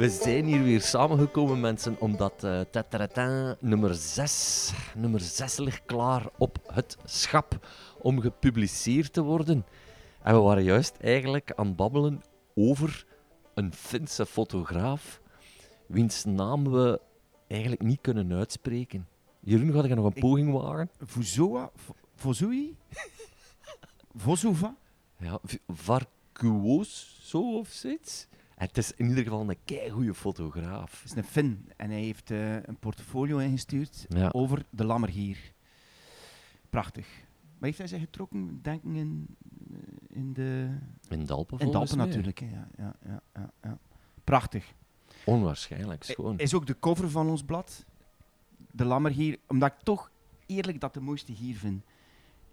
We zijn hier weer samengekomen, mensen, omdat uh, tataratin, nummer 6, nummer 6 ligt klaar op het schap om gepubliceerd te worden. En we waren juist eigenlijk aan het babbelen over een Finse fotograaf, wiens naam we eigenlijk niet kunnen uitspreken. Jeroen, ga je nog een poging wagen? Vuzoa? Vozui? Vozova? Ja, Varkuoso of zoiets. Het is in ieder geval een keigoede fotograaf. Het is een Fin en hij heeft uh, een portfolio ingestuurd over de Lammergier. Prachtig. Maar heeft hij zich getrokken, denk ik, in, in de... In Dalpen, In Dalpen natuurlijk, ja, ja, ja, ja, ja. Prachtig. Onwaarschijnlijk, schoon. Is ook de cover van ons blad, de Lammergier, omdat ik toch eerlijk dat de mooiste hier vind.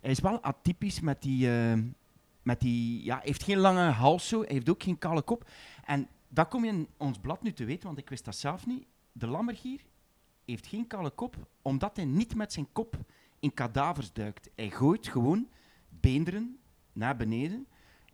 Hij is wel atypisch met die... Uh, met die ja, hij heeft geen lange hals zo, hij heeft ook geen kale kop. En dat kom je in ons blad nu te weten, want ik wist dat zelf niet. De Lammergier heeft geen kale kop, omdat hij niet met zijn kop in kadavers duikt. Hij gooit gewoon beenderen naar beneden.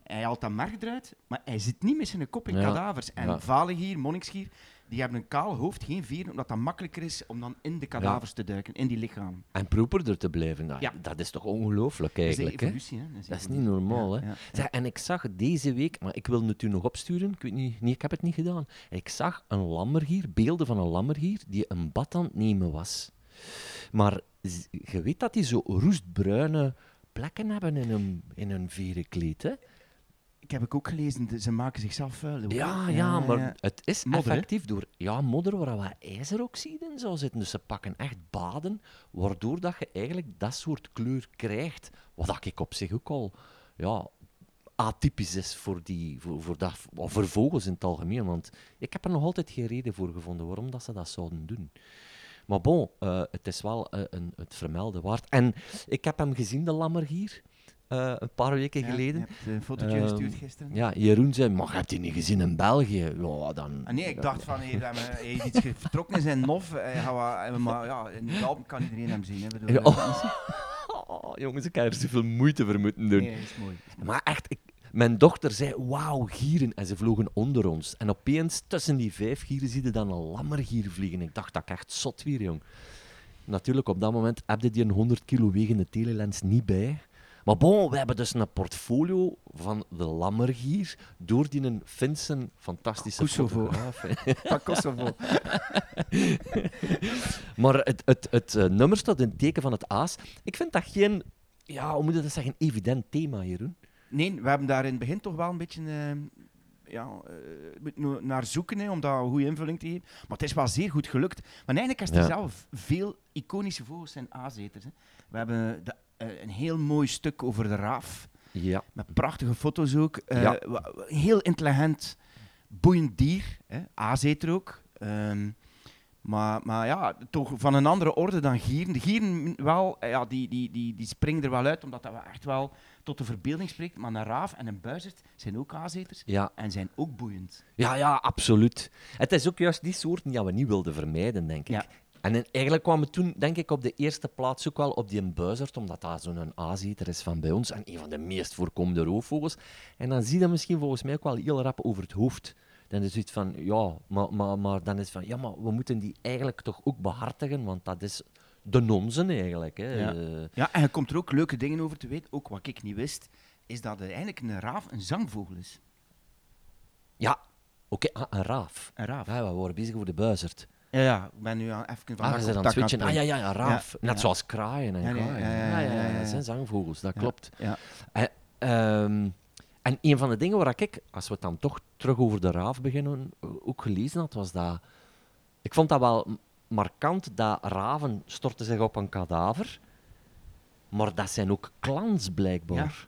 Hij haalt dat merg eruit, maar hij zit niet met zijn kop in kadavers. En ja. Valengier, Monniksgier, die hebben een kaal hoofd, geen vieren, omdat dat makkelijker is om dan in de kadavers te duiken, in die lichaam. En properder te blijven. Nou, ja. Dat is toch ongelooflijk eigenlijk. Dat is, evolutie, hè? Dat is, niet normaal. hè? Zeg, en ik zag deze week, maar ik wil het u nog opsturen, ik weet niet, niet, ik heb het niet gedaan. Ik zag een lammergier, beelden van een lammergier, die een bad aan het nemen was. Maar je weet dat die zo roestbruine plekken hebben in een, in een verenkleed, hè? Ik heb ik ook gelezen, ze maken zichzelf vuil. Ja, ja, maar het is effectief door ja, modder waar wat ijzeroxide in zou zitten. Dus ze pakken echt baden, waardoor dat je eigenlijk dat soort kleur krijgt. Wat ik op zich ook al ja, atypisch is voor, die, voor, voor, dat, voor vogels in het algemeen. Want ik heb er nog altijd geen reden voor gevonden waarom dat ze dat zouden doen. Maar bon, uh, het is wel uh, een, het vermelden waard. En ik heb hem gezien, de lammergier. Uh, een paar weken ja, geleden. Je hebt een fotootje uh, gestuurd gisteren. Ja, Jeroen zei, maar heb je niet gezien in België? Ja, dan, ah, nee, ik dacht van, hij heeft iets vertrokken in zijn nof. maar ja, in de kan iedereen hem zien. Hè, bedoel, ja, oh. oh, jongens, ik heb er zoveel moeite voor moeten doen. Nee, is mooi. Is mooi. Maar echt, ik, mijn dochter zei, wauw, gieren. En ze vlogen onder ons. En opeens, tussen die vijf gieren, zie je dan een lammergier vliegen. Ik dacht, dat ik echt zot weer, jong. Natuurlijk, op dat moment heb je die een 100 kilo wegende telelens niet bij. Maar bon, we hebben dus een portfolio van de lammergier door die een Finse fantastische Kosovo. fotograaf. Van Kosovo. maar het, het, het, uh, nummer staat in het teken van het aas. Ik vind dat geen, ja, hoe moet je dat zeggen, evident thema, Jeroen. Nee, we hebben daar in het begin toch wel een beetje uh, ja, uh, naar zoeken hè, om daar een goede invulling te geven. Maar het is wel zeer goed gelukt. Maar eigenlijk is er ja. zelf veel iconische vogels en aaseters. Hè. We hebben de, een heel mooi stuk over de raaf. Ja. Met prachtige foto's ook. Ja. Heel intelligent, boeiend dier. Hè. Ook. Um, maar, maar ja, toch van een andere orde dan gieren. De gieren wel, ja, die, die, die, die springen er wel uit, omdat dat echt wel tot de verbeelding spreekt. Maar een raaf en een buizerd zijn ook aaseters ja. en zijn ook boeiend. Ja, ja, absoluut. Het is ook juist die soorten die we niet wilden vermijden, denk ik. Ja. En eigenlijk kwamen we toen, denk ik, op de eerste plaats ook wel op die buizerd, omdat dat zo'n aaseter is van bij ons en een van de meest voorkomende roofvogels. En dan zie je dat misschien volgens mij ook wel heel rap over het hoofd. Dan is het van, ja, maar, maar, maar dan is van, ja, maar we moeten die eigenlijk toch ook behartigen, want dat is de nonsen eigenlijk. Hè. Ja. ja, en je komt er ook leuke dingen over te weten. Ook wat ik niet wist, is dat eigenlijk een raaf een zangvogel is. Ja, oké, okay. ah, een raaf. Een raaf. Ja, we worden bezig over de buizerd. Ja, ja, ik ben nu aan even van ah, ze dan switchen. Ah ja, ja, ja raaf. Net zoals kraaien en kraaien. ja, ja, ja, dat zijn zangvogels, dat klopt. Ja. En, ehm, en een van de dingen waar ik, als we het dan toch terug over de raaf beginnen, ook gelezen had, was dat... Ik vond dat wel markant, dat raven storten zich op een kadaver, maar dat zijn ook clans blijkbaar.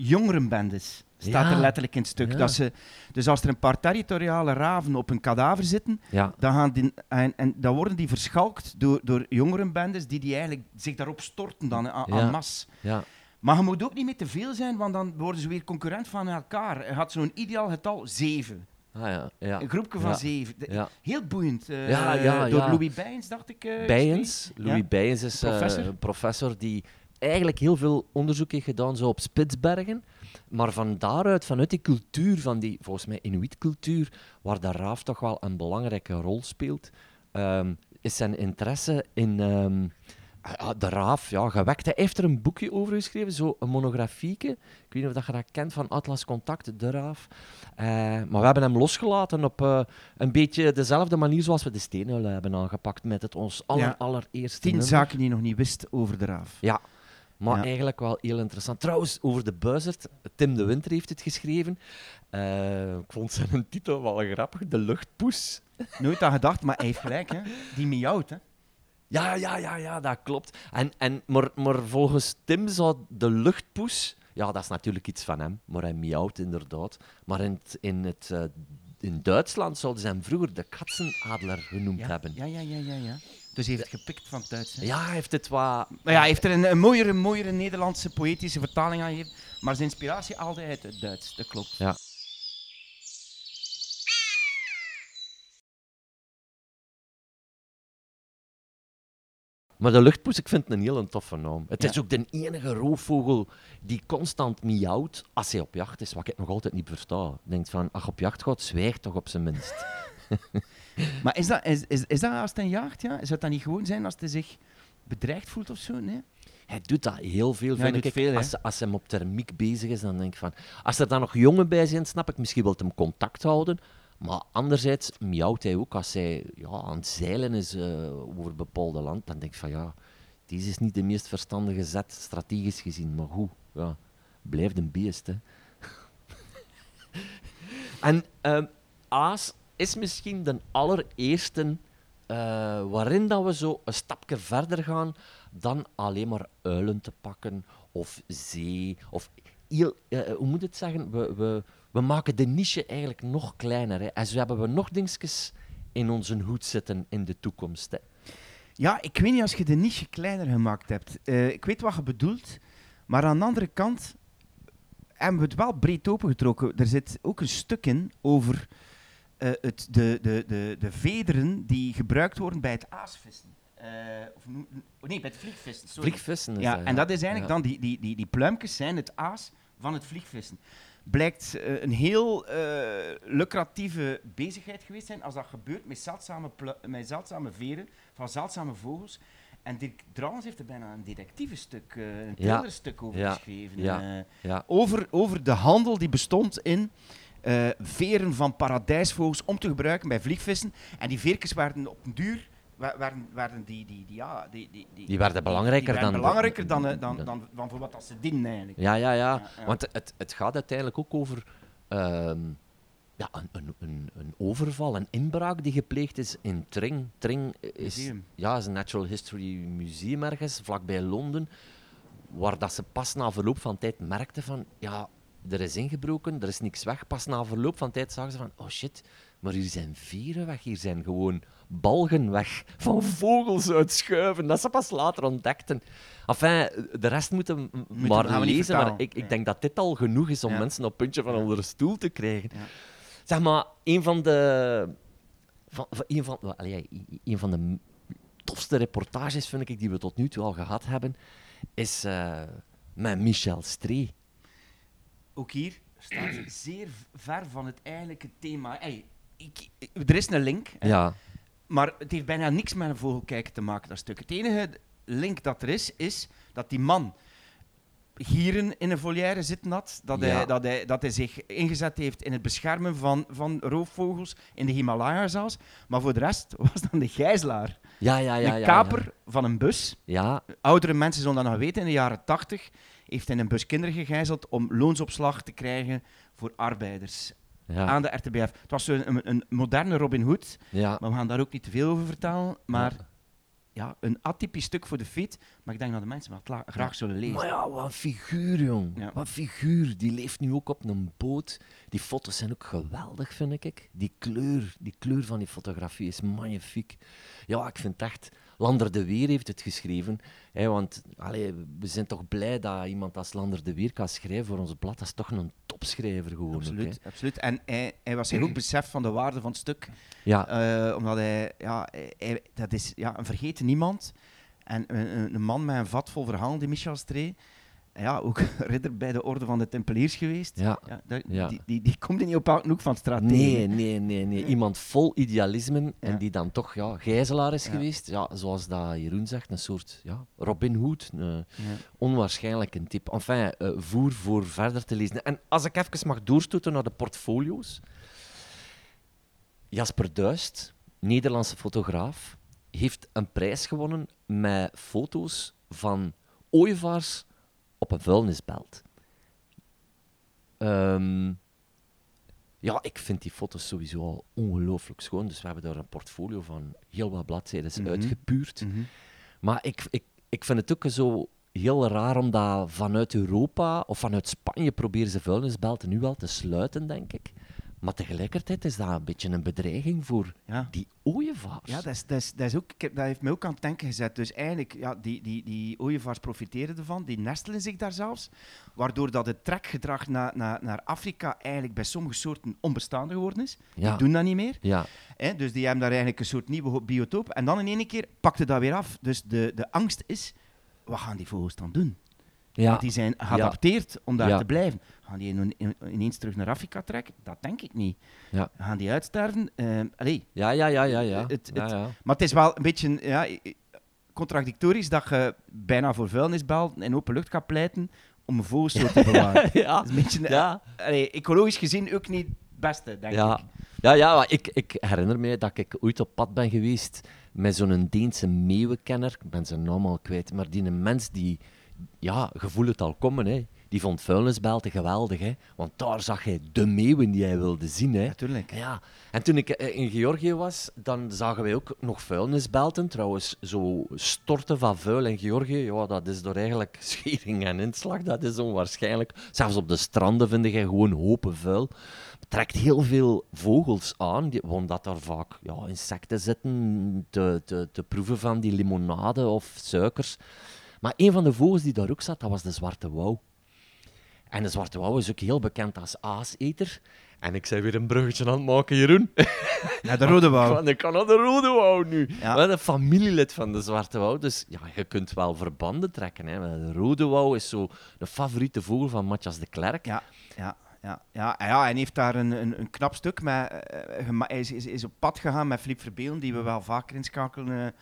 Jongerenbendes staat Ja. er letterlijk in het stuk. Ja. Dat ze, dus als er een paar territoriale raven op een kadaver zitten, Ja. dan, gaan die, en, en dan worden die verschalkt door, door jongerenbendes die, die eigenlijk zich daarop storten dan, aan, Ja. aan mas. Ja. Maar je moet ook niet met te veel zijn, want dan worden ze weer concurrent van elkaar. Je had zo'n ideaal getal zeven. Ah, ja, ja. Een groepje van Ja. zeven. De-. Heel boeiend. eh, Ja, ja, door. Louis Bijens, dacht ik. Bijens, geschreven. Louis. Bijens is eh, een professor die eigenlijk heel veel onderzoek heeft gedaan zo op Spitsbergen. Maar van daaruit, vanuit die cultuur, van die volgens mij Inuit-cultuur, waar de raaf toch wel een belangrijke rol speelt, ehm, is zijn interesse in ehm, ah, de raaf ja, gewekt. Hij heeft er een boekje over geschreven, zo een monografieke. Ik weet niet of dat je dat kent van Atlas Contact, de raaf. Eh, maar we hebben hem losgelaten op eh, een beetje dezelfde manier zoals we de steenuilen hebben aangepakt met het ons aller, Ja. allereerste Tien nummer. zaken die je nog niet wist over de raaf. Ja, maar Ja. eigenlijk wel heel interessant. Trouwens, over de buizerd, Tim de Winter heeft het geschreven. Eh, ik vond zijn titel wel grappig, De Luchtpoes. Nooit aan gedacht, maar hij heeft gelijk, hè. Die miauwt, hè. Ja, ja, ja, ja, dat klopt. En, en, maar, maar volgens Tim zou de luchtpoes... Ja, dat is natuurlijk iets van hem, maar hij miauwt inderdaad. Maar in het, in het, eh, in Duitsland zouden ze hem vroeger de katzenadler genoemd Ja, hebben. ja, ja, ja, ja, ja. Dus hij heeft het gepikt van het Duits. hè. Ja, hij heeft het wat... Maar ja, hij heeft er een, een mooiere, mooiere Nederlandse poëtische vertaling aan gegeven. Maar zijn inspiratie haalde hij uit het Duits, dat klopt. Ja. Maar de luchtpoes, ik vind het een heel toffe naam. Het Ja. is ook de enige roofvogel die constant miauwt als hij op jacht is, wat ik nog altijd niet versta. Denkt van, ach, op jacht gaat, zwijg toch op zijn minst. Maar is dat, is, is, is dat als hij jaagt, ja? Zou dat niet gewoon zijn als hij zich bedreigd voelt of zo? Nee? Hij doet dat heel veel, hij vind ik. veel, als, als hij op thermiek bezig is, dan denk ik van... Als er dan nog jongen bij zijn, snap ik, misschien wil hem contact houden. Maar anderzijds miauwt hij ook als hij ja, aan het zeilen is eh, over bepaalde land. Dan denk ik van, ja, deze is niet de meest verstandige zet, strategisch gezien. Maar hoe? Ja, blijft een beest, hè. en ehm, Aas is misschien de allereerste eh, waarin dat we zo een stapje verder gaan dan alleen maar uilen te pakken of zee. Of heel, eh, hoe moet het zeggen? We, we, we maken de niche eigenlijk nog kleiner. Hè. En zo hebben we nog dingetjes in onze hoed zitten in de toekomst. Hè. Ja, ik weet niet als je de niche kleiner gemaakt hebt. Eh, ik weet wat je bedoelt, maar aan de andere kant hebben we het wel breed opengetrokken. Er zit ook een stuk in over eh, het, de, de, de, de vederen die gebruikt worden bij het aasvissen. Eh, of, oh nee, bij het vliegvissen. sorry. Vliegvissen is Ja, dat, en dat is eigenlijk Ja. dan, die, die, die, die pluimkes zijn het aas van het vliegvissen. Blijkt eh, een heel lucratieve bezigheid geweest zijn als dat gebeurt met zeldzame, met zeldzame veren van zeldzame vogels. En Dirk Drouwens heeft er bijna een detectivestuk, een thrillerstuk over geschreven. Over, over de handel die bestond in eh, veren van paradijsvogels om te gebruiken bij vliegvissen. En die veertjes werden op den duur... wa- Waren, waren die, die, die, ja, die, die, die, Die werden belangrijker die werden belangrijker dan, eh, dan, dan- dan, dan voor wat dat ze dienen eigenlijk. Ja, ja, ja. Ja, ja. Want het, het gaat uiteindelijk ook over ehm, ja, een, een, een, een overval, een inbraak die gepleegd is in Tring. Tring is, Museum. ja, is een Natural History Museum ergens, vlakbij Londen, waar dat ze pas na verloop van tijd merkten van, ja, er is ingebroken, er is niks weg. Pas na verloop van tijd zagen ze van, oh shit, maar hier zijn vieren weg, hier zijn gewoon balgen weg van vogels uitschuiven. Dat ze pas later ontdekten. Enfin, de rest moeten m- Moeten- maar gaan lezen, maar ik, ik Ja. denk dat dit al genoeg is om Ja. mensen op puntje van Ja. onder de stoel te krijgen. Ja. Zeg maar, een van de... Van, van, een, van, allee, een van de tofste reportages, vind ik, die we tot nu toe al gehad hebben, is eh, met Michel Stree. Ook hier staat ze zeer ver van het eigenlijke thema. Hey, ik, ik- er is een link, hè, Ja. maar het heeft bijna niks met een vogelkijken te maken, dat stuk. Het enige link dat er is, is dat die man gieren in een volière zitten had, dat, Ja. hij, dat, hij, dat hij zich ingezet heeft in het beschermen van, van roofvogels in de Himalaya zelfs. Maar voor de rest was dan de gijzelaar. Ja, ja, ja. ja, kaper van een bus. Ja, Oudere mensen zullen dat nog weten. In de jaren 80 heeft in een bus kinderen gegijzeld om loonsopslag te krijgen voor arbeiders ja, aan de RTBF. Het was een, een, moderne Robin Hood, ja. maar we gaan daar ook niet te veel over vertellen. Maar ja, een atypisch stuk voor de feet, maar ik denk dat de mensen wel graag zullen lezen. Maar ja, wat een figuur, jong. Ja. Wat een figuur. Die leeft nu ook op een boot. Die foto's zijn ook geweldig, vind ik. Die kleur, die kleur van die fotografie is magnifiek. Ja, ik vind echt... Lander de Weer heeft het geschreven. Hè, want allee, we zijn toch blij dat iemand als Lander de Weer kan schrijven voor ons blad. Dat is toch een topschrijver gewoon. ook, hè. Absoluut, absoluut. En hij, hij was zich ook beseft van de waarde van het stuk. Ja, Eh, omdat hij, ja, hij- dat is ja, een vergeten niemand. En een, een- een man met een vat vol verhalen, die Michel Stree. Ja, ook ridder bij de Orde van de Tempeliers geweest. Ja. Ja, daar- Ja. Die, die, die komt er niet op elke hoek van straat Nee, nee, nee, nee. Iemand vol idealisme en die dan toch ja, gijzelaar is geweest. Ja, zoals dat Jeroen zegt, een soort ja, Robin Hood. Een onwaarschijnlijk een type. Enfin, eh, voer voor verder te lezen. En als ik even mag doorstoten naar de portfolio's. Jasper Duist, Nederlandse fotograaf, heeft een prijs gewonnen met foto's van ooievaars op een vuilnisbelt. Ehm, ja, ik vind die foto's sowieso al ongelooflijk schoon. Dus we hebben daar een portfolio van heel wat bladzijden Mhm. uitgepuurd. Mhm. Maar ik, ik, ik vind het ook zo heel raar om dat vanuit Europa of vanuit Spanje proberen ze vuilnisbelten nu wel te sluiten, denk ik. Maar tegelijkertijd is dat een beetje een bedreiging voor Ja. die ooievaars. Ja, dat, is, dat, is, dat, is ook, dat heeft mij ook aan het denken gezet. Dus eigenlijk, ja, die, die, die ooievaars profiteren ervan, die nestelen zich daar zelfs, waardoor dat het trekgedrag naar, naar, naar Afrika eigenlijk bij sommige soorten onbestaande geworden is. Ja. Die doen dat niet meer. Ja? Dus die hebben daar eigenlijk een soort nieuwe biotoop. En dan in één keer pakt het dat weer af. Dus de, de angst is, wat gaan die vogels dan doen? Ja. Want die zijn geadapteerd om daar Ja. te blijven. Gaan die in- in- ineens terug naar Afrika trekken? Dat denk ik niet. Ja. Gaan die uitsterven? Ehm allee, ja, ja, ja, ja, ja. Het- het- maar het is wel een beetje ja, contradictorisch dat je bijna voor vuilnisbelt in open lucht gaat pleiten om een vogelsoort te bewaren. ja. Dat is een beetje, ja. allee, ecologisch gezien ook niet het beste, denk ik. ja, ja maar ik, ik herinner me dat ik ooit op pad ben geweest met zo'n Deense meeuwenkenner. Ik ben zijn naam al kwijt, maar die een mens die, ja, gevoel het al komen, hè. Die vond vuilnisbelten geweldig, hè. Want daar zag hij de meeuwen die hij wilde zien, hè. Natuurlijk. Ja, en toen ik eh, in Georgië was, dan zagen wij ook nog vuilnisbelten. Trouwens, zo storten van vuil in Georgië, ja, dat is door eigenlijk schering en inslag. Dat is onwaarschijnlijk. Zelfs op de stranden vind je gewoon hopen vuil. Het trekt heel veel vogels aan, die, omdat daar vaak ja, insecten zitten te, te, te proeven van die limonade of suikers. Maar een van de vogels die daar ook zat, dat was de zwarte wouw. En de zwarte wouw is ook heel bekend als aaseter. En ik zei weer een bruggetje aan het maken, Jeroen. Ja, de rode wouw. Ik kan naar de rode wouw nu. Ja. Wat een familielid van de zwarte wouw. Dus ja, je kunt wel verbanden trekken. Hè. De rode wouw is zo de favoriete vogel van Matthias de Klerk. Ja, ja, ja, ja, en ja, hij heeft daar een, een, een knap stuk met. eh, gema- hij is, is, is op pad gegaan met Philippe Verbeelen, die we wel vaker inschakelen eh,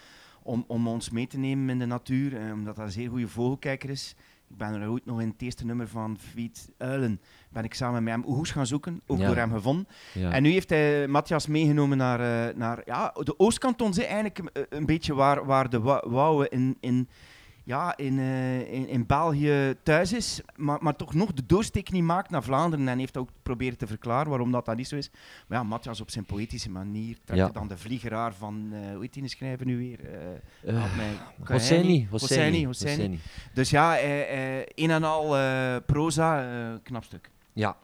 om, om ons mee te nemen in de natuur, eh, omdat hij een zeer goede vogelkijker is. Ik ben er ooit nog in het eerste nummer van Fiet Uilen, ben ik samen met hem hoes gaan zoeken, ook Ja. door hem gevonden. Ja. En nu heeft hij Matthias meegenomen naar, eh, naar ja, de Oostkantons, hè, eigenlijk een, een beetje waar, waar de wouwen in, in, ja, in, eh, in, in België thuis is, maar, maar toch nog de doorsteek niet maakt naar Vlaanderen. En heeft ook proberen te verklaren waarom dat, dat niet zo is. Maar ja, Matthias op zijn poëtische manier trekt Ja. dan de vliegeraar van, eh hoe heet die schrijver nu weer? Help mij. Hosseini. Hosseini, Hosseini. Dus ja, een en al proza, knap stuk. Ja,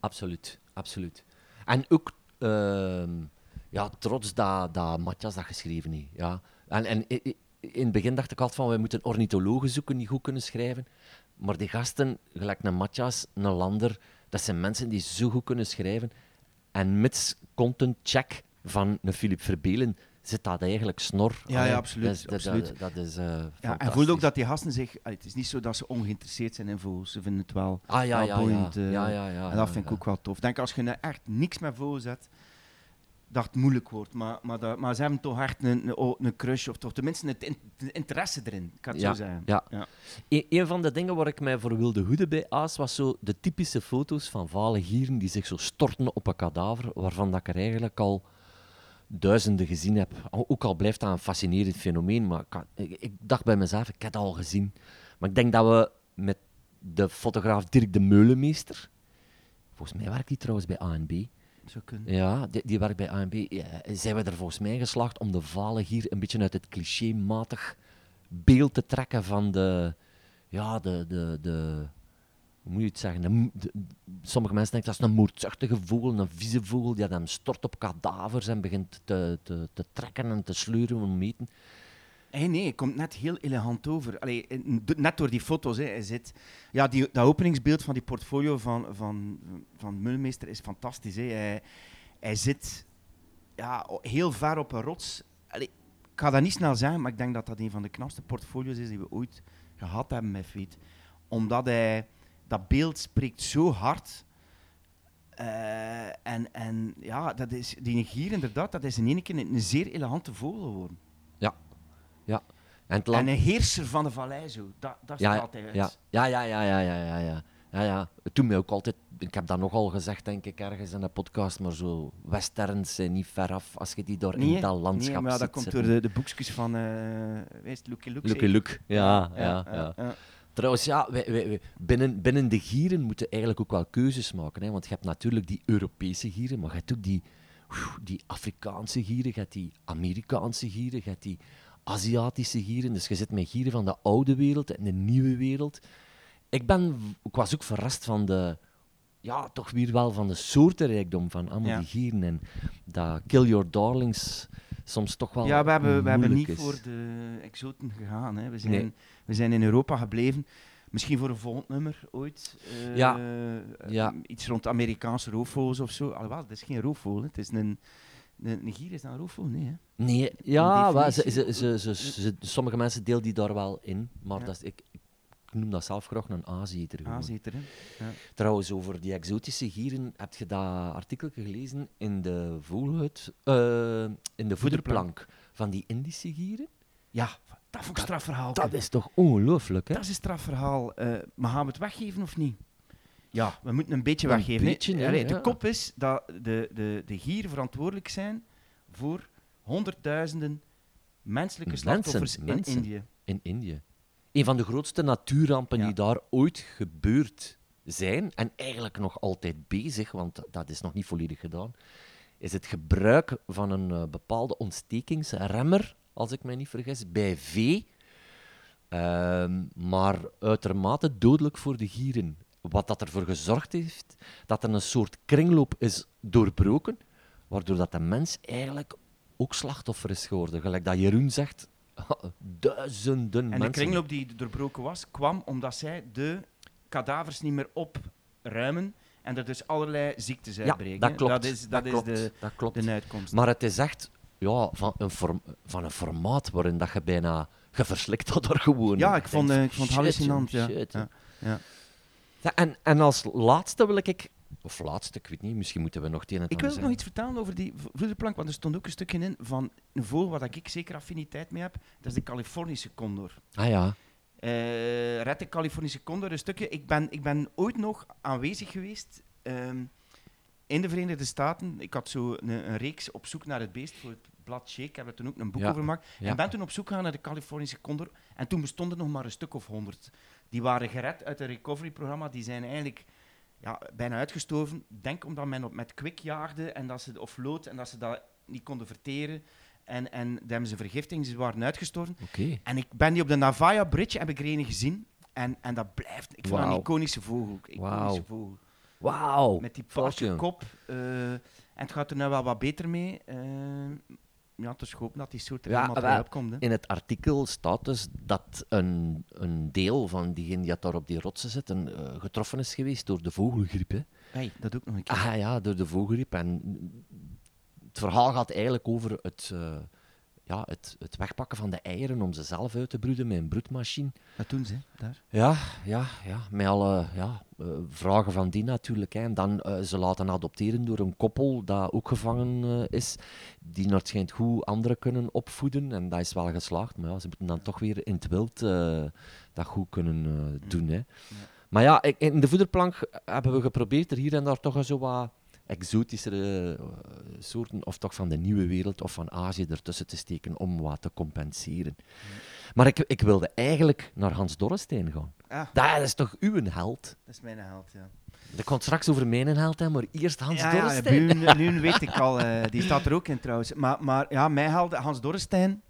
absoluut. absoluut. En ook ehm, ja, trots dat, dat Matthias dat geschreven heeft. Ja. En, en in het begin dacht ik altijd van, we moeten ornithologen zoeken die goed kunnen schrijven. Maar die gasten, gelijk een Matthias, een Lander, dat zijn mensen die zo goed kunnen schrijven. En mits content check van een Philip Verbelen zit dat eigenlijk snor. Ja, ja, absoluut, Dat is, dat- absoluut. Dat, is eh Ja, en voel ook dat die gasten zich... allee, het is niet zo dat ze ongeïnteresseerd zijn in vogels. Ze vinden het wel, Ah, ja, ja, ja. eh, ja, ja, ja, en dat vind ik ook wel tof. Denk als je nou echt niks met vogels hebt, dat het moeilijk wordt. Maar, maar, dat, maar ze hebben toch echt een, een, een crush, of toch tenminste het in- interesse erin. Kan het Ja, zo zeggen. ja. Ja. E- een van de dingen waar ik mij voor wilde hoeden bij aas, was zo de typische foto's van vale gieren die zich zo storten op een kadaver, waarvan dat ik er eigenlijk al duizenden gezien heb. Ook al blijft dat een fascinerend fenomeen, maar ik, had- ik, ik dacht bij mezelf, ik heb dat al gezien. Maar ik denk dat we met de fotograaf Dirk de Meulemeester, volgens mij werkt hij trouwens bij ANB, Ja, die, die werkt bij ANB. Ja, zijn we er volgens mij geslaagd om de vale hier een beetje uit het clichématig beeld te trekken van de, ja, de, de, de hoe moet je het zeggen? De sommige mensen denken dat is een moordzuchtige vogel, een vieze vogel die dan stort op kadavers en begint te, te, te trekken en te sleuren om meten. Hey, nee, hij komt net heel elegant over. Allee, do- net door die foto's. Hè. Hij zit, ja, die, dat openingsbeeld van die portfolio van, van, van Mulmeester is fantastisch. Hè. Hij, hij zit ja, heel ver op een rots. Allee, ik ga dat niet snel zeggen, maar ik denk dat dat een van de knapste portfolio's is die we ooit gehad hebben met Feet. omdat hij... Dat beeld spreekt zo hard. Eh, en, en ja, dat is, die gier inderdaad, dat is in één keer een, een zeer elegante vogel geworden. En land... En een heerser van de vallei, zo. Dat, dat Ja, hij uit. Ja, ja, ja, ja, ja, ja, ja, ja. Ja, ja. Het doet mij ook altijd... Ik heb dat nogal gezegd, denk ik, ergens in de podcast, maar zo westerns zijn niet ver af als je die door Nee, in dat landschap nee, maar ja, dat ziet komt door de, de boekjes van... eh wees Lucky Luke. Lucky? Luke. Ja, ja, ja. ja. Trouwens, ja, wij, wij, wij- binnen, binnen de gieren moeten eigenlijk ook wel keuzes maken. Hè? Want je hebt natuurlijk die Europese gieren, maar je hebt ook die, die Afrikaanse gieren, je hebt die Amerikaanse gieren, je hebt die Aziatische gieren. Dus je zit met gieren van de oude wereld en de nieuwe wereld. Ik, ben, ik was ook verrast van de, ja, toch weer wel van de soortenrijkdom van allemaal Ja. die gieren. En dat Kill Your Darlings soms toch wel Ja, we hebben, we hebben niet is. voor de exoten gegaan. Hè. We, zijn, Nee. we zijn in Europa gebleven. Misschien voor een volgend nummer ooit. Ja. eh, Ja. Iets rond Amerikaanse roofvogels of zo. Alhoewel, het is geen roofvogel. Het is een, een, gier is dat een roofvogel? Nee, hè? Nee, ja, ze, sommige mensen delen die daar wel in, maar Ja. dat is, ik, ik noem dat zelf graag een gewoon. Aazeter, hè? Trouwens, over die exotische gieren, heb je dat artikel gelezen in de vogelhut, eh, in de voederplank van die Indische gieren? Ja, dat vond ik strafverhaal. Dat is toch ongelooflijk, hè? Dat is een strafverhaal. Eh, maar gaan we het weggeven of niet? Ja, we moeten een beetje weggeven. beetje, Allee, De kop is dat de, de, de gieren verantwoordelijk zijn voor honderdduizenden menselijke Mensen, slachtoffers mensen. in Indië. In Indië. Een van de grootste natuurrampen die daar ooit gebeurd zijn, en eigenlijk nog altijd bezig, want dat is nog niet volledig gedaan, is het gebruik van een eh, bepaalde ontstekingsremmer, als ik mij niet vergis, bij vee. Ehm, maar uitermate dodelijk voor de gieren. Wat dat ervoor gezorgd heeft dat er een soort kringloop is doorbroken, waardoor dat de mens eigenlijk ook slachtoffer is geworden. Gelijk dat Jeroen zegt, duizenden En de mensen. kringloop die doorbroken was, kwam omdat zij de kadavers niet meer opruimen en er dus allerlei ziektes ja, uitbreken. dat hè. klopt. Dat is, dat is klopt. de, dat klopt. de uitkomst. Maar het is echt ja, van, een form, van een formaat waarin dat je bijna geverslikt had door gewoon. ja, ik vond, eh, ik vond het hallucinant. Ja. Ja. Ja. En, en als laatste wil ik, of laatste, ik weet niet, misschien moeten we nog het een en het Ik wil nog iets vertellen over die voederplank, want er stond ook een stukje in van een vogel waar ik zeker affiniteit mee heb. Dat is de Californische condor. Ah ja, Eh Red de Californische condor, een stukje. Ik ben, ik ben ooit nog aanwezig geweest ehm, in de Verenigde Staten. Ik had zo een, een reeks op zoek naar het beest voor het blad Shake. Ik heb er toen ook een boek Ja, over gemaakt. ja. En ben toen op zoek gegaan naar de Californische condor. En toen bestonden er nog maar een stuk of honderd. Die waren gered uit het recovery-programma. Die zijn eigenlijk ja, bijna uitgestorven. Denk omdat men op met kwik jaagde en dat ze, of lood en dat ze dat niet konden verteren. En, en daar hebben ze vergiftiging, ze waren uitgestorven. En ik ben die op de Navaja Bridge, heb ik er een gezien. En, en dat blijft, ik vond dat een iconische vogel. Iconische vogel. Wauw. Met die paarse kop. eh, en het gaat er nu wel wat beter mee. eh ja, dus hopen dat die soort er Ja, wel. Hè. In het artikel staat dus dat een, een deel van diegenen die daar op die rotsen zitten eh, getroffen is geweest door de vogelgriep. Hè. Hey, dat ook nog een keer. Ah ja, door de vogelgriep. En het verhaal gaat eigenlijk over het, eh, ja, het, het wegpakken van de eieren om ze zelf uit te broeden met een broedmachine. Dat doen ze, daar. Ja, ja, ja met alle ja, eh, vragen van die natuurlijk. Hè. En dan eh, ze laten adopteren door een koppel dat ook gevangen eh, is, die naar het schijnt goed anderen kunnen opvoeden. En dat is wel geslaagd, maar ja, ze moeten dan toch weer in het wild dat goed kunnen eh, doen. Hè. Maar ja, in de voederplank hebben we geprobeerd er hier en daar toch zo wat exotischere eh, soorten, of toch van de nieuwe wereld of van Azië ertussen te steken om wat te compenseren. Maar ik, ik wilde eigenlijk naar Hans Dorrestein gaan. Ah, Dat is toch uw held? dat is mijn held, ja. Ik kon straks over mijn held hebben, maar eerst Hans ja, ja, Dorrestein. Buun, Buun weet ik al, eh, die staat er ook in trouwens. Maar, maar ja, mijn held, Hans Dorrestein.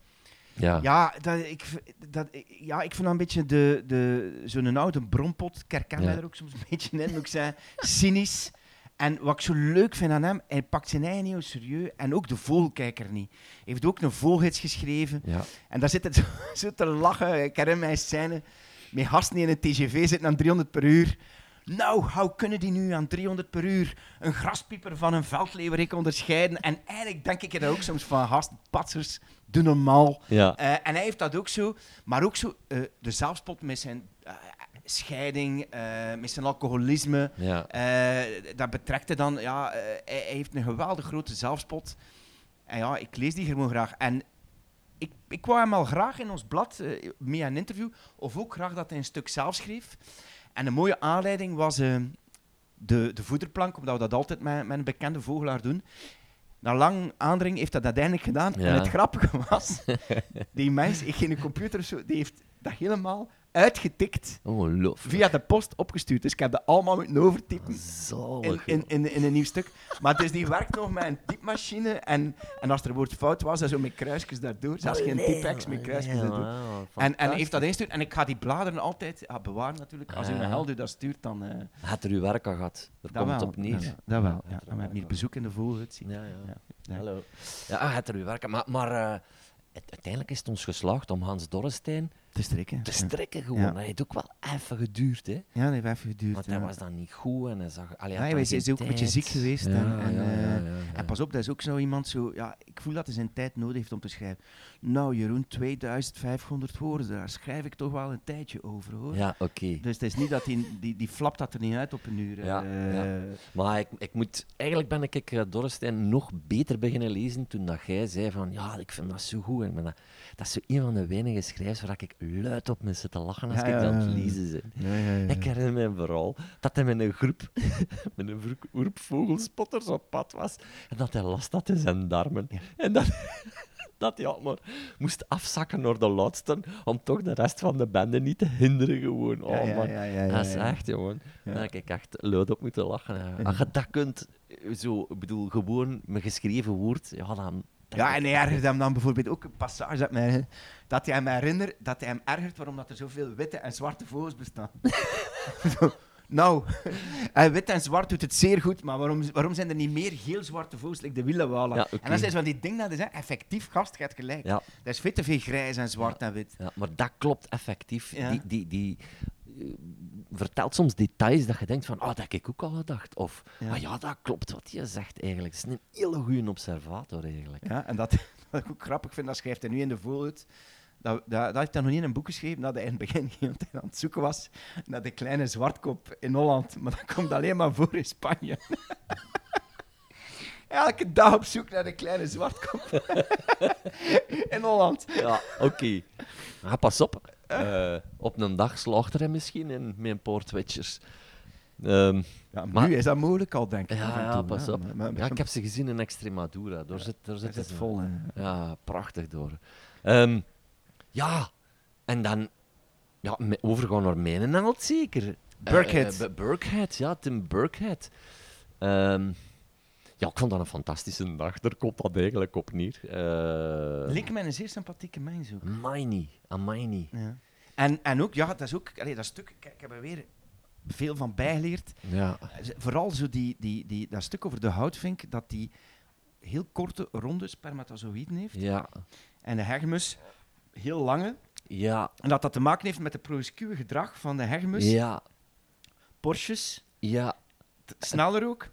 Ja. Ja, dat, ik, dat, ja, ik vind dat een beetje de, de, zo'n oude bronpot. Ik herken Ja. mij er ook soms een beetje in, moet ik zeggen. Cynisch. En wat ik zo leuk vind aan hem, hij pakt zijn eigen heel serieus. En ook de vogelkijker niet. Hij heeft ook een vogelgids geschreven. Ja. En daar zit het zo, te lachen. Ik herinner mij scène met gasten in een TGV zitten aan 300 per uur. Nou, hoe kunnen die nu aan 300 per uur een graspieper van een veldleeuwerik onderscheiden? En eigenlijk denk ik er ook soms van, gast, patsers, doe normaal. Ja. Eh, en hij heeft dat ook zo, maar ook zo eh, de zelfspot met zijn. eh, scheiding, eh, met zijn alcoholisme. Ja. Eh, dat betrekt hij dan, ja, eh, hij, hij heeft een geweldig grote zelfspot. En ja, ik lees die gewoon graag. En ik, ik wou hem al graag in ons blad, mee een interview, of ook graag dat hij een stuk zelf schreef. En een mooie aanleiding was de, de voederplank, omdat we dat altijd met, met een bekende vogelaar doen. Na lang aandringen heeft dat uiteindelijk gedaan. Ja. En het grappige was, die mens, ik geen computer die heeft dat helemaal uitgetikt, via de post opgestuurd. Dus ik heb dat allemaal moeten overtypen in, Zalig. in, in, in een nieuw stuk. Maar dus die werkt nog met een typemachine. En, en als er een woord fout was, dan zo met kruisjes daardoor. Zelfs geen typex met kruisjes daardoor. En, en heeft dat ingestuurd. En ik ga die bladeren altijd ja, bewaren natuurlijk. Als u Ah, ja. helder dat stuurt, dan... eh Had er uw werk al gehad. Er dat komt wel. op neer. Dat, dat wel. Ja. Dan heb je hier bezoek in de vogelhut zien. Ja, ja. Hallo. Ja, had er uw werk. Maar, maar eh, uiteindelijk is het ons geslaagd om Hans Dorrestein Te strikken. te Ja. strekken gewoon. Ja. Dat heeft ook wel even geduurd, hè. Ja, dat heeft even geduurd. Want hij was dan niet goed en hij zag... Allee, hij dan is ook een beetje ziek geweest. En, eh. En pas op, dat is ook zo iemand zo... Ja, ik voel dat hij zijn tijd nodig heeft om te schrijven. Nou, Jeroen, 2500 woorden, daar schrijf ik toch wel een tijdje over, hoor. Ja, oké. Dus het is niet dat die, die, die flapt dat er niet uit op een uur. Ja, eh. ja. Maar ik, ik moet, eigenlijk ben ik eh, Dorrestein nog beter beginnen lezen toen dat jij zei van ja, ik vind dat zo goed. En ik ben dat, dat is zo een van de weinige schrijvers waar ik luid op me zit te lachen als Ja, ik dat aan het lezen ben. Ja. Ik herinner me vooral dat hij met een groep, met een groep- vogelspotters op pad was en dat hij last had in zijn darmen. En dat, dat hij maar moest afzakken naar de laatste om toch de rest van de bende niet te hinderen gewoon. Oh Ja, man, ja, dat is echt, jongen. Ja. Daar heb ik echt luid op moeten lachen. Als je dat kunt, eh, zo, ik bedoel, gewoon met geschreven woord, ja, dan... Ja, en hij ergert hem dan bijvoorbeeld ook een passage dat, mij, dat hij hem herinnert dat hij hem ergert waarom dat er zoveel witte en zwarte vogels bestaan. Nou, en wit en zwart doet het zeer goed, maar waarom, waarom zijn er niet meer geel-zwarte vogels, like de? Ja, oké. En dan zijn ze van die dingen dat is, hè, effectief gast, hebt gelijk. Ja. Dat is veel te veel grijs en zwart en wit. Ja, maar dat klopt effectief. Die, die, die eh, vertelt soms details dat je denkt van, ah, dat heb ik ook al gedacht. Of, Ja. ah ja, dat klopt wat je zegt eigenlijk. Het is een hele goede observator eigenlijk. Ja, en dat, wat ik ook grappig vind, dat schrijft hij nu in de Vogelhut. Dat, dat, dat heeft hij nog niet in een boek geschreven, dat hij in het begin heel aan het zoeken was naar de kleine zwartkop in Holland. Maar dat komt alleen maar voor in Spanje. Elke dag op zoek naar de kleine zwartkop in Holland. Ja, oké. Ah, pas op. Eh, op een dag slaagt er hem misschien in mijn poortwitchers. Ehm Ja, maar nu is dat mogelijk al, denk ik. ja, toe, ja, pas op. Maar- maar- Ja, ik heb ze gezien in Extremadura. Daar zit, daar Het zit ze- vol, hè. Ja, prachtig door. Ehm, ja, en dan ja, me- overgaan naar mijn held zeker. Burkhead. Eh, eh, Burkhead, ja, Tim Burkhead. Ehm, ja, ik vond dat een fantastische dag. Daar komt dat eigenlijk op neer. Uh, Leek mij een zeer sympathieke mens ook. Maini, Amaini. Ja. En, en ook, ja, dat is ook, allee, dat stuk, kijk, ik heb er weer veel van bijgeleerd. Ja, Z- Vooral zo die, die, die, dat stuk over de houtvink, dat die heel korte, ronde spermatozoïden heeft. ja, En de hermes heel lange. ja, En dat dat te maken heeft met het promiscue gedrag van de hermes. ja, Porsches, ja. sneller ook.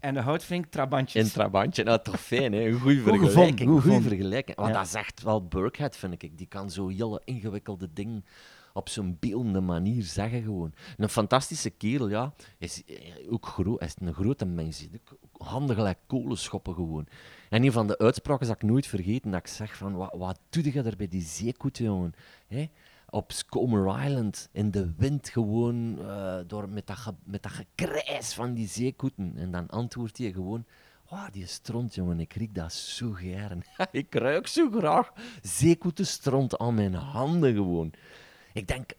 En de houtvink trabantjes. In Trabantje, nou toch fijn, hè? Een goede vergelijking. goed Goeie vergelijking. Want Ja. dat is echt wel Burkhead, vind ik. Die kan zo hele ingewikkelde dingen op zo'n beeldende manier zeggen gewoon. Een fantastische kerel, ja. Is eh, ook is een grote mens. Handen gelijk kolenschoppen gewoon. En een van de uitspraken dat ik nooit vergeten, dat ik zeg van, wat, wat doe je daar bij die zeekoet, jongen? Op Scomer Island, in de wind gewoon, eh, door met, dat met dat gekrijs van die zeekoeten. En dan antwoordt hij gewoon, die stront, jongen, ik riek dat zo gern. ik ruik zo graag zeekoetenstront aan mijn handen gewoon. Ik denk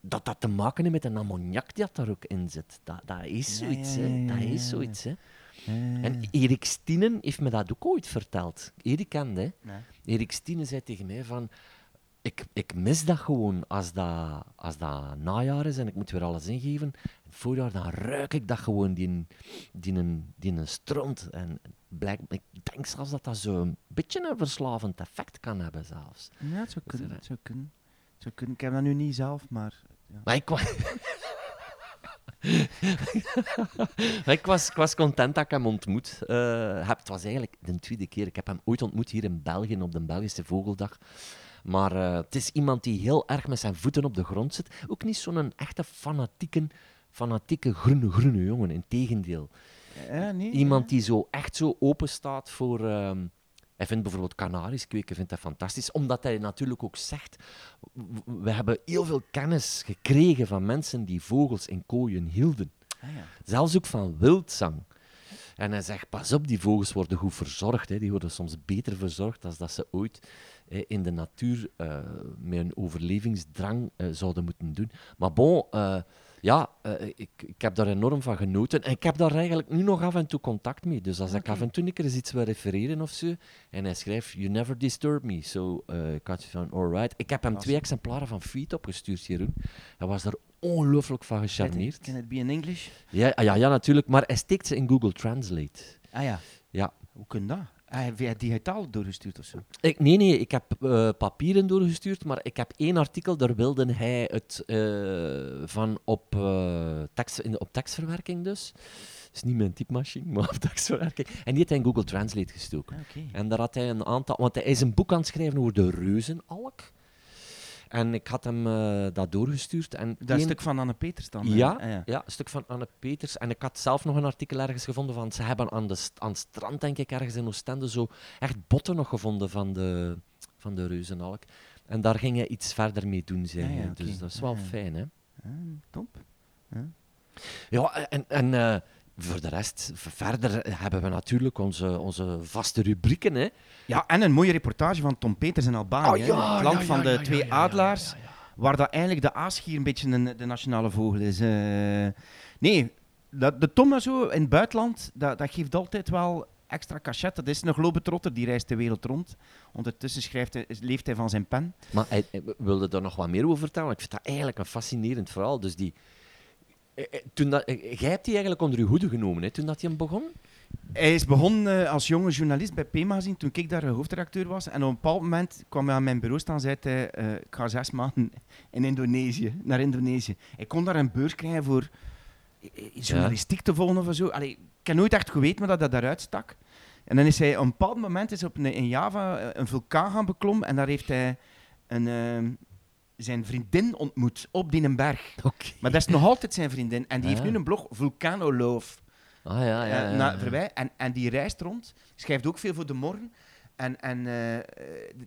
dat dat te maken heeft met een ammoniak die daar ook in zit. Dat, dat is zoiets, ja, hè. ja, Dat is zoiets, hè. En Erik Stienen heeft me dat ook ooit verteld. Erik kende, hè. nee. Erik Stienen zei tegen mij van... Ik, ik mis dat gewoon als dat, als dat najaar is en ik moet weer alles ingeven. In het voorjaar, dan ruik ik dat gewoon, die, die, een, die een stront. En blijk, ik denk zelfs dat dat zo'n beetje een verslavend effect kan hebben zelfs. Ja, het zou Dat is kunnen. er, Het zou kunnen. Zou kunnen. Ik heb dat nu niet zelf, maar... Ja. Maar ik was... Maar ik, was, ik was content dat ik hem ontmoet eh, heb. Het was eigenlijk de tweede keer. Ik heb hem ooit ontmoet hier in België op de Belgische Vogeldag. Maar eh, het is iemand die heel erg met zijn voeten op de grond zit. Ook niet zo'n echte fanatieke, fanatieke groene, groene jongen. Integendeel. Ja, nee, Iemand die zo echt zo open staat voor. ehm, hij vindt bijvoorbeeld Canaries kweken vindt hij fantastisch, omdat hij natuurlijk ook zegt: we hebben heel veel kennis gekregen van mensen die vogels in kooien hielden. Ah, ja. Zelfs ook van wildzang. En hij zegt, pas op, die vogels worden goed verzorgd. Hè. Die worden soms beter verzorgd dan dat ze ooit hè, in de natuur eh, met een overlevingsdrang eh, zouden moeten doen. Maar bon, eh, ja, eh, ik, ik heb daar enorm van genoten. En ik heb daar eigenlijk nu nog af en toe contact mee. Dus als ik af en toe een keer eens iets wil refereren of zo, en hij schrijft, you never disturb me. So, eh, ik had van, alright. Ik heb hem twee exemplaren van Feet opgestuurd, Jeroen. Hij was daar ongelooflijk van gecharmeerd. Can it be in English? Ja, ah, ja, ja, natuurlijk. Maar hij steekt ze in Google Translate. Ah ja. Ja. Hoe kun dat? Ah, heb jij digitaal doorgestuurd of zo? Ik, nee, nee, ik heb eh, papieren doorgestuurd, maar ik heb één artikel, daar wilde hij het eh, van op, eh, tekst, in, op tekstverwerking dus. Het is niet mijn typemachine, maar op tekstverwerking. En die heeft hij in Google Translate gestoken. Ah. En daar had hij een aantal... Want hij is een boek aan het schrijven over de reuzenalk. En ik had hem eh, dat doorgestuurd. En Dat een stuk van Anne Peters dan? Ja, Ah, ja. ja, een stuk van Anne Peters. En ik had zelf nog een artikel ergens gevonden van... Ze hebben aan, de, st- aan het strand, denk ik, ergens in Oostende zo echt botten nog gevonden van de, van de reuzenalk. En daar ging hij iets verder mee doen, zei ja, oké. Dus dat is wel ja. fijn, hè. Ah, top. Ja, en, en eh, voor de rest, verder hebben we natuurlijk onze, onze vaste rubrieken, hè. Ja, en een mooie reportage van Tom Peters in Albanië. hè. het land ja, van de twee adelaars. Waar dat eigenlijk de aasgier een beetje een, de nationale vogel is. eh. nee, dat, de Tom zo in het buitenland, dat, dat geeft altijd wel extra cachet. Dat is een globetrotter, die reist de wereld rond. Ondertussen schrijft hij, leeft hij van zijn pen. Maar hij, hij wilde daar nog wat meer over vertellen? Ik vind dat eigenlijk een fascinerend verhaal. Dus die... eh, eh, Toen dat, eh, jij hebt die eigenlijk onder je hoede genomen, hè, toen dat hij hem begon? Hij is begonnen als jonge journalist bij P-magazine, toen ik daar hoofdredacteur was. En op een bepaald moment kwam hij aan mijn bureau staan en zei hij, ik ga zes maanden in Indonesië, naar Indonesië. Ik kon daar een beurs krijgen voor journalistiek te volgen of zo. Allee, ik heb nooit echt geweten maar dat dat daaruit stak. En dan is hij op een bepaald moment is op een, in Java een vulkaan gaan beklommen en daar heeft hij een, zijn vriendin ontmoet op die berg. Maar dat is nog altijd zijn vriendin. En die heeft Ja. nu een blog, Vulcano Love. Ah ja, ja. ja, Eh, ja. voorbij. En, en die reist rond, schrijft ook veel voor de morgen. En, en eh,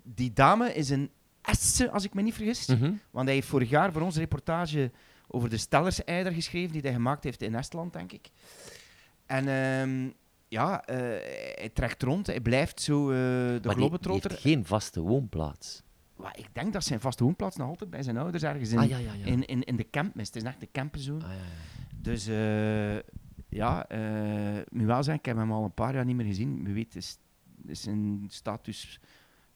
die dame is een Esse, als ik me niet vergis. Mhm. Want hij heeft vorig jaar voor ons een reportage over de Stellerseider geschreven, die hij gemaakt heeft in Estland, denk ik. En ehm, ja, eh, hij trekt rond, hij blijft zo de Maar die- die globetrotter. heeft geen vaste woonplaats. Ik denk dat zijn vaste woonplaats nog altijd bij zijn ouders ergens in, ah ja, ja, ja. in, in, in de campmis. Het is echt de camperzone. Ah. Dus eh, ja, eh moet wel zeggen, ik heb hem al een paar jaar niet meer gezien. Wie weet is, is zijn status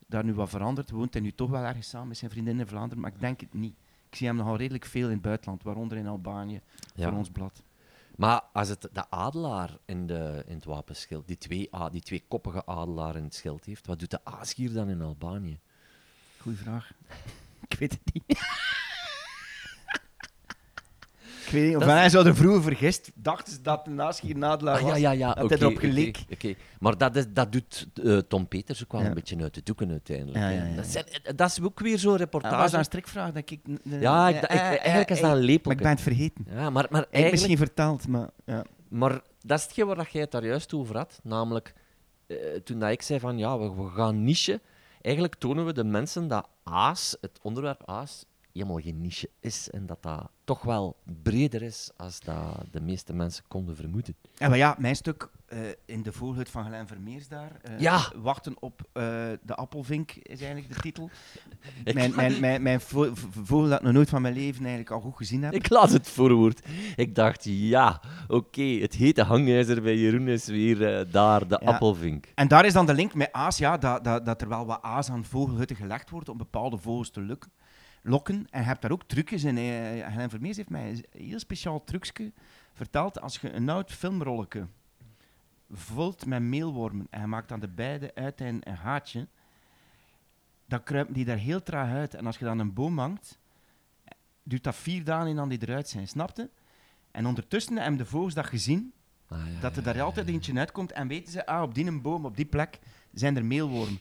daar nu wat veranderd. Woont hij nu toch wel ergens samen met zijn vriendin in Vlaanderen, maar ik denk het niet. Ik zie hem nogal redelijk veel in het buitenland, waaronder in Albanië, voor ons blad. Maar als het de adelaar in, de, in het wapenschild, die twee, die twee koppige adelaar in het schild heeft, wat doet de aasgier dan in Albanië? Goeie vraag. ik weet het niet. ik weet niet, of Dat hij zou er vroeger vergist. Dachten ze dat de naasgier nadelaar Ah, was. ja, ja, ja. dat oké, hij erop oké, geleek. oké. Maar dat, is, dat doet eh, Tom Peters ook wel Ja. een beetje uit de doeken uiteindelijk. Ja, ja, ja, Dat, zijn- dat is ook weer zo'n Dat reportage. was een strikvraag dat ik... ja, ik, eh, ik- eh, eigenlijk is dat een Maar lepelke. ik ben het vergeten. Ja, maar, maar Ik heb eigenlijk... misschien vertaald, maar... Ja. Maar dat is hetgeen waar dat jij het daar juist over had. Namelijk, toen dat ik zei van ja, we, we gaan niche. Eigenlijk tonen we de mensen dat aas, het onderwerp aas, helemaal geen niche is. En dat dat toch wel breder is als dat de meeste mensen konden vermoeden. Ja, maar ja, mijn stuk eh, in de vogelhut van Glen Vermeers daar. eh, Ja. Wachten op eh, de appelvink is eigenlijk de titel. Ik, Mijn, mijn, mijn, mijn vo- vogel dat ik nog nooit van mijn leven eigenlijk al goed gezien heb. ik las het voorwoord. Ik dacht, ja, oké, het hete hangijzer bij Jeroen is weer daar, de Ja. appelvink. En daar is dan de link met aas, ja, dat, dat, dat er wel wat aas aan vogelhutten gelegd wordt om bepaalde vogels te lukken, lokken. En je hebt daar ook trucjes in. Glen Vermeers heeft mij een heel speciaal trucje verteld. Als je een oud filmrolletje vult met meelwormen en je maakt aan de beide uiteinden een haatje, dan kruipen die daar heel traag uit. En als je dan een boom hangt, duurt dat vier dagen in dan die eruit zijn, snapte? En ondertussen hebben de vogels dat gezien, Ah, ja, dat er ja, daar altijd eentje uitkomt en weten ze, ah, op die een boom, op die plek, zijn er meelwormen.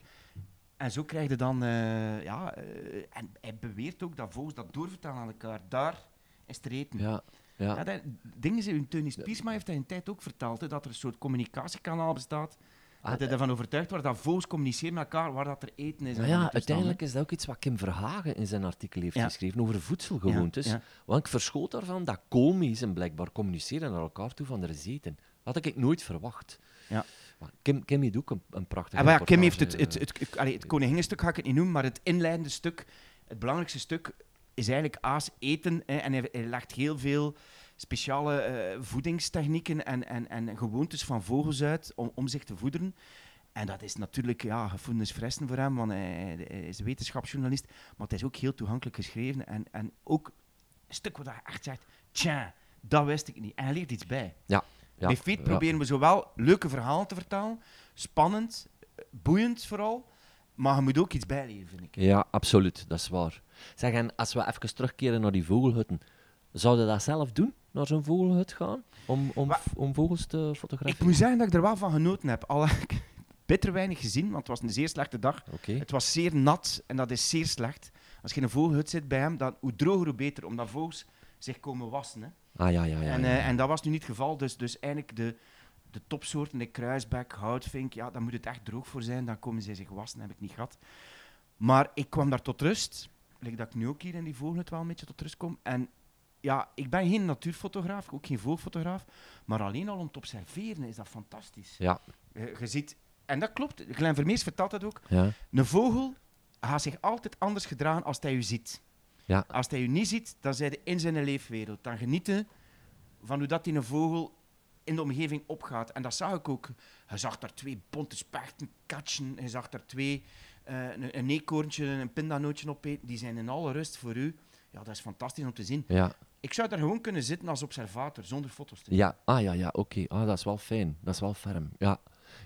En zo krijg je dan, eh, ja, eh, en hij beweert ook dat vogels dat doorvertellen aan elkaar. Daar is het eten. Ja, ja. Ja, dat, dingen zijn, Teunis Piersma heeft dat in tijd ook verteld, hè, dat er een soort communicatiekanaal bestaat. Ah, dat hij ervan overtuigd wordt dat vogels communiceren met elkaar waar dat er eten is. en Nou ja, uiteindelijk is dat ook iets wat Kim Verhagen in zijn artikel heeft Ja. geschreven over voedselgewoontes. Ja, ja. Want ik verschoot daarvan dat koolmezen blijkbaar communiceren naar elkaar toe van de eten. Dat had ik nooit verwacht. Ja. Maar Kim, Kim heeft ook een, een prachtig En maar ja, Kim heeft het, het, het, het, allee, het koninginnenstuk ga ik het niet noemen, maar het inleidende stuk, het belangrijkste stuk, is eigenlijk aas eten. Hè, en hij, hij legt heel veel speciale eh, voedingstechnieken en, en, en gewoontes van vogels uit om, om zich te voederen. En dat is natuurlijk ja, gevoelens fressen voor hem, want hij, hij- hij is wetenschapsjournalist. Maar het is ook heel toegankelijk geschreven. En, en ook een stuk waar je echt zegt, tja, dat wist ik niet. En hij leert iets bij. Ja, ja, Bij Feet ja. proberen we zowel leuke verhalen te vertellen, spannend, eh, boeiend vooral, maar je moet ook iets bijleren, vind ik. Ja, absoluut, dat is waar. Zeg, en als we even terugkeren naar die vogelhutten, zouden dat zelf doen, naar zo'n vogelhut gaan, om, om, om vogels te Ik fotograferen? moet zeggen dat ik er wel van genoten heb. Al heb ik bitter weinig gezien, want het was een zeer slechte dag. Het was zeer nat en dat is zeer slecht. Als je in een vogelhut zit bij hem, dan hoe droger hoe beter, omdat vogels zich komen wassen. Hè. Ah ja, ja, ja. en, eh, en dat was nu niet het geval, dus, dus eigenlijk de, de topsoorten, de kruisbek, houtvink, ja, daar moet het echt droog voor zijn, dan komen zij zich wassen, heb ik niet gehad. Maar ik kwam daar tot rust, like dat ik nu ook hier in die vogelhut wel een beetje tot rust kom. En ja, ik ben geen natuurfotograaf, ook geen vogelfotograaf, maar alleen al om te observeren is dat fantastisch. Ja, Je, je ziet, en dat klopt, Glenn Vermeers vertelt dat ook, ja, een vogel gaat zich altijd anders gedragen als hij u ziet. ja. Als hij u niet ziet, dan zijn hij in zijn leefwereld. Dan genieten van hoe dat die een vogel in de omgeving opgaat. En dat zag ik ook. Je zag daar twee bonte spechten katsen. Je zag daar twee, eh, een, een eekhoorntje en een pindanootje opeten. Die zijn in alle rust voor u. Ja, dat is fantastisch om te zien. ja. Ik zou daar gewoon kunnen zitten als observator, zonder foto's te Ja, ah ja, ja, oké. Ah, dat is wel fijn. Dat is wel ferm. Ja,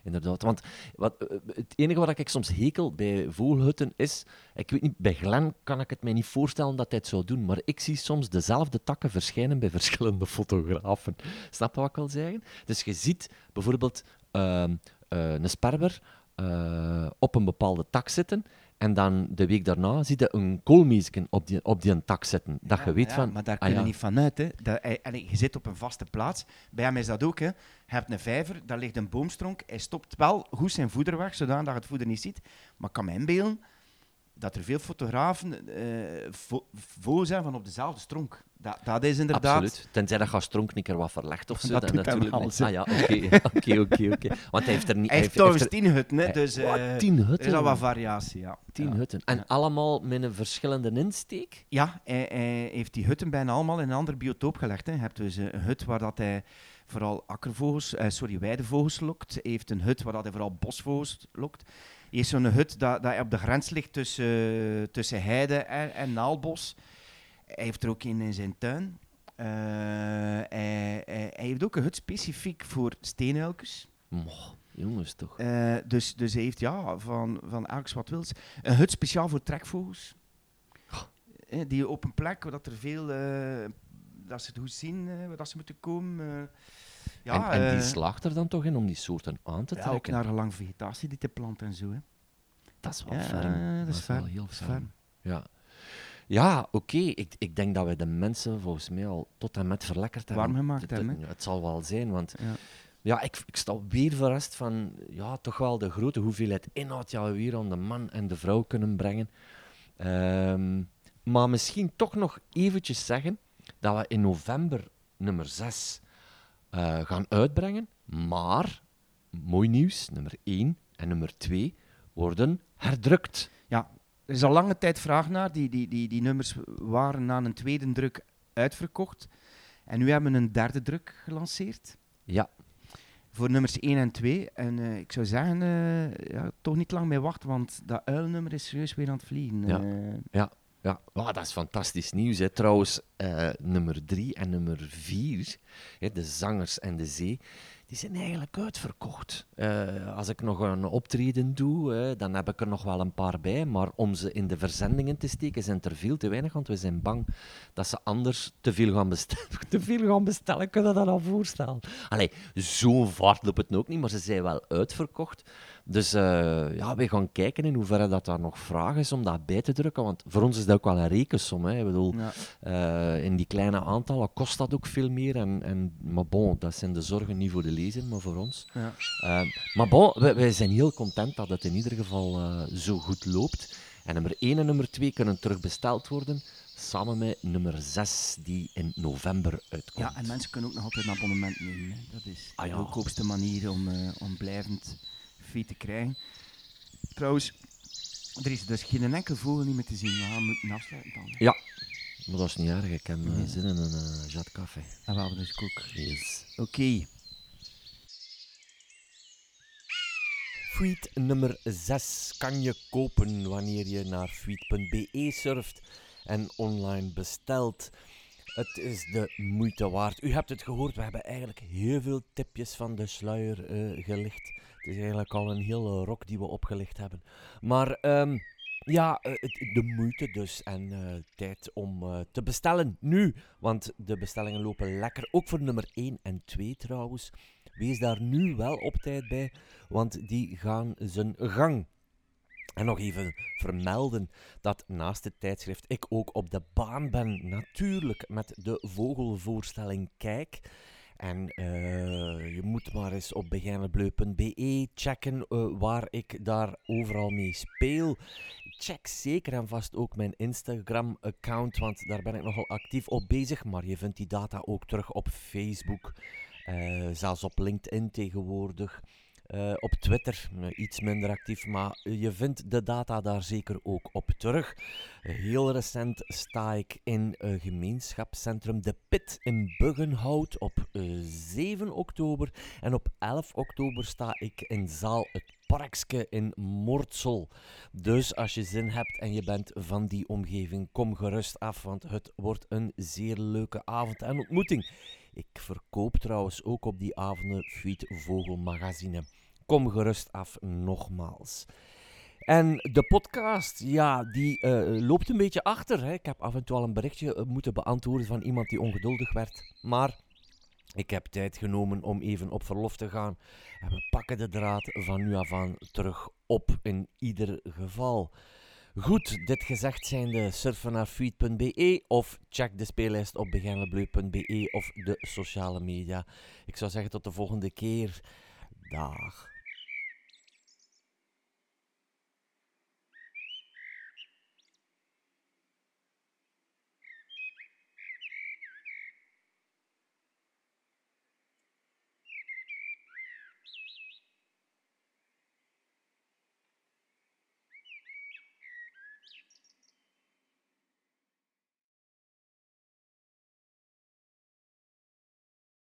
inderdaad. Want wat, eh, het enige wat ik soms hekel bij vogelhutten is... Ik weet niet, bij Glen kan ik het mij niet voorstellen dat hij het zou doen, maar ik zie soms dezelfde takken verschijnen bij verschillende fotografen. Snap je wat ik wil zeggen? Dus je ziet bijvoorbeeld ehm, eh, een sperber eh, op een bepaalde tak zitten en dan de week daarna zie je een koolmeesken op die, op die een tak zitten. Dat je weet ja, van... Maar daar ah, kun je ja. niet van uit. Hè. Dat, hij, allee, je zit op een vaste plaats. Bij hem is dat ook. Hè. Je hebt een vijver, daar ligt een boomstronk. Hij stopt wel goed zijn voeder weg, zodat je het voeder niet ziet. Maar ik kan me inbeelden dat er veel fotografen eh vo- vogels zijn van op dezelfde stronk. Dat, dat is inderdaad... Absoluut. Tenzij dat gastronk een keer wat verlegt of zo. Dat dan natuurlijk zo. Ah ja, oké. Oké, oké, oké. Want hij heeft er niet... Hij heeft trouwens er- tien hutten, hè, dus Wat, eh, tien er hutten? is al wat variatie. Ja. Tien ja. hutten. En Ja. allemaal met een verschillende insteek? Ja, hij, hij heeft die hutten bijna allemaal in een ander biotoop gelegd. Hè. Je hebt dus een hut waar dat hij vooral akkervogels, eh, sorry, weidevogels lokt. Hij heeft een hut waar dat hij vooral bosvogels lokt. Hij heeft zo'n hut dat, dat op de grens ligt tussen, tussen heide en, en naalbos. Hij heeft er ook een in zijn tuin. Eh, hij, hij, hij heeft ook een hut specifiek voor steenuilkens. Moch, jongens toch. Eh, dus, dus hij heeft ja, van, van elks wat wils. Een hut speciaal voor trekvogels. Eh, die op een plek waar dat er veel, dat ze het goed zien, waar dat ze moeten komen. ja, en, en die slaagt er dan toch in om die soorten aan te ja, ook trekken? naar een lang vegetatie die te planten en zo. Hè. Dat is wel Ja, ferm. dat is wel heel ferm. Ja, ja oké. Ik, ik denk dat we de mensen volgens mij al tot en met verlekkerd hebben. Warm gemaakt Het- hebben, Het, het zal wel zijn, want Ja. ja, ik, ik sta weer verrast van ja, toch wel de grote hoeveelheid inhoud die we weer aan de man en de vrouw kunnen brengen. Ehm, maar misschien toch nog eventjes zeggen dat we in november nummer 6 gaan uitbrengen. Maar, mooi nieuws, nummer 1 en nummer 2 worden herdrukt. Er is al lange tijd vraag naar. Die, die, die, die nummers waren na een tweede druk uitverkocht. En nu hebben we een derde druk gelanceerd. Ja, Voor nummers 1 en 2. En eh, ik zou zeggen, eh, ja, toch niet lang mee wachten, want dat uilnummer is serieus weer aan het vliegen. Ja. Eh, Ja, ja. Dat is fantastisch nieuws. Hè. Trouwens, nummer drie en nummer vier, hè, de zangers en de zee, die zijn eigenlijk uitverkocht. Eh, als ik nog een optreden doe, dan heb ik er nog wel een paar bij. Maar om ze in de verzendingen te steken, zijn er veel te weinig. Want we zijn bang dat ze anders te veel gaan bestellen. te veel gaan bestellen, kun je dat al voorstellen? Allee, zo vaart loopt het ook niet, maar ze zijn wel uitverkocht. Dus uh, ja, we gaan kijken in hoeverre dat daar nog vraag is om dat bij te drukken. Want voor ons is dat ook wel een rekensom. Hè. Ik bedoel, uh, in die kleine aantallen kost dat ook veel meer. En, en, maar bon, dat zijn de zorgen niet voor de lezer, maar voor ons. Ja. Uh, maar bon, wij, wij, zijn heel content dat het in ieder geval zo goed loopt. En nummer 1 en nummer 2 kunnen terugbesteld worden. Samen met nummer 6, die in november uitkomt. Ja, en mensen kunnen ook nog altijd een abonnement nemen. Dat is ah, de goedkoopste manier om, uh, om blijvend te krijgen. Trouwens, er is dus geen enkel vogel niet meer te zien. We gaan moeten afsluiten dan. Ja, maar dat is niet erg. Ik heb nee. zin in een uh, jat café. En we hebben dus ook. Yes. Oké. Okay. Feed nummer 6 kan je kopen wanneer je naar feed.be surft en online bestelt. Het is de moeite waard. U hebt het gehoord, we hebben eigenlijk heel veel tipjes van de sluier uh, gelicht. Het is eigenlijk al een hele rok die we opgelicht hebben. Maar um, ja, uh, de moeite dus. En uh, tijd om te bestellen nu. Want de bestellingen lopen lekker. Ook voor nummer 1 en 2 trouwens. Wees daar nu wel op tijd bij, want die gaan zijn gang. En nog even vermelden dat naast het tijdschrift ik ook op de baan ben, natuurlijk met de vogelvoorstelling Kijk. En uh, je moet maar eens op begijnenbleu.be checken uh, waar ik daar overal mee speel. Check zeker en vast ook mijn Instagram-account, want daar ben ik nogal actief op bezig. Maar je vindt die data ook terug op Facebook, uh, zelfs op LinkedIn tegenwoordig. Uh, op Twitter uh, iets minder actief, maar je vindt de data daar zeker ook op terug. Uh, heel recent sta ik in een gemeenschapscentrum De Pit in Buggenhout op 7 oktober. En op 11 oktober sta ik in zaal Het Parkske in Mortsel. Dus als je zin hebt en je bent van die omgeving, kom gerust af, want het wordt een zeer leuke avond en ontmoeting. Ik verkoop trouwens ook op die avonden Fuit Vogelmagazine. Kom gerust af, nogmaals. En de podcast, ja, die uh, loopt een beetje achter. Hè. Ik heb af en toe al een berichtje uh, moeten beantwoorden van iemand die ongeduldig werd. Maar ik heb tijd genomen om even op verlof te gaan. En we pakken de draad van nu af aan terug op in ieder geval. Goed, dit gezegd zijnde, surfen naar feed.be of check de speellijst op beginnenbleu.be of de sociale media. Ik zou zeggen tot de volgende keer. Dag.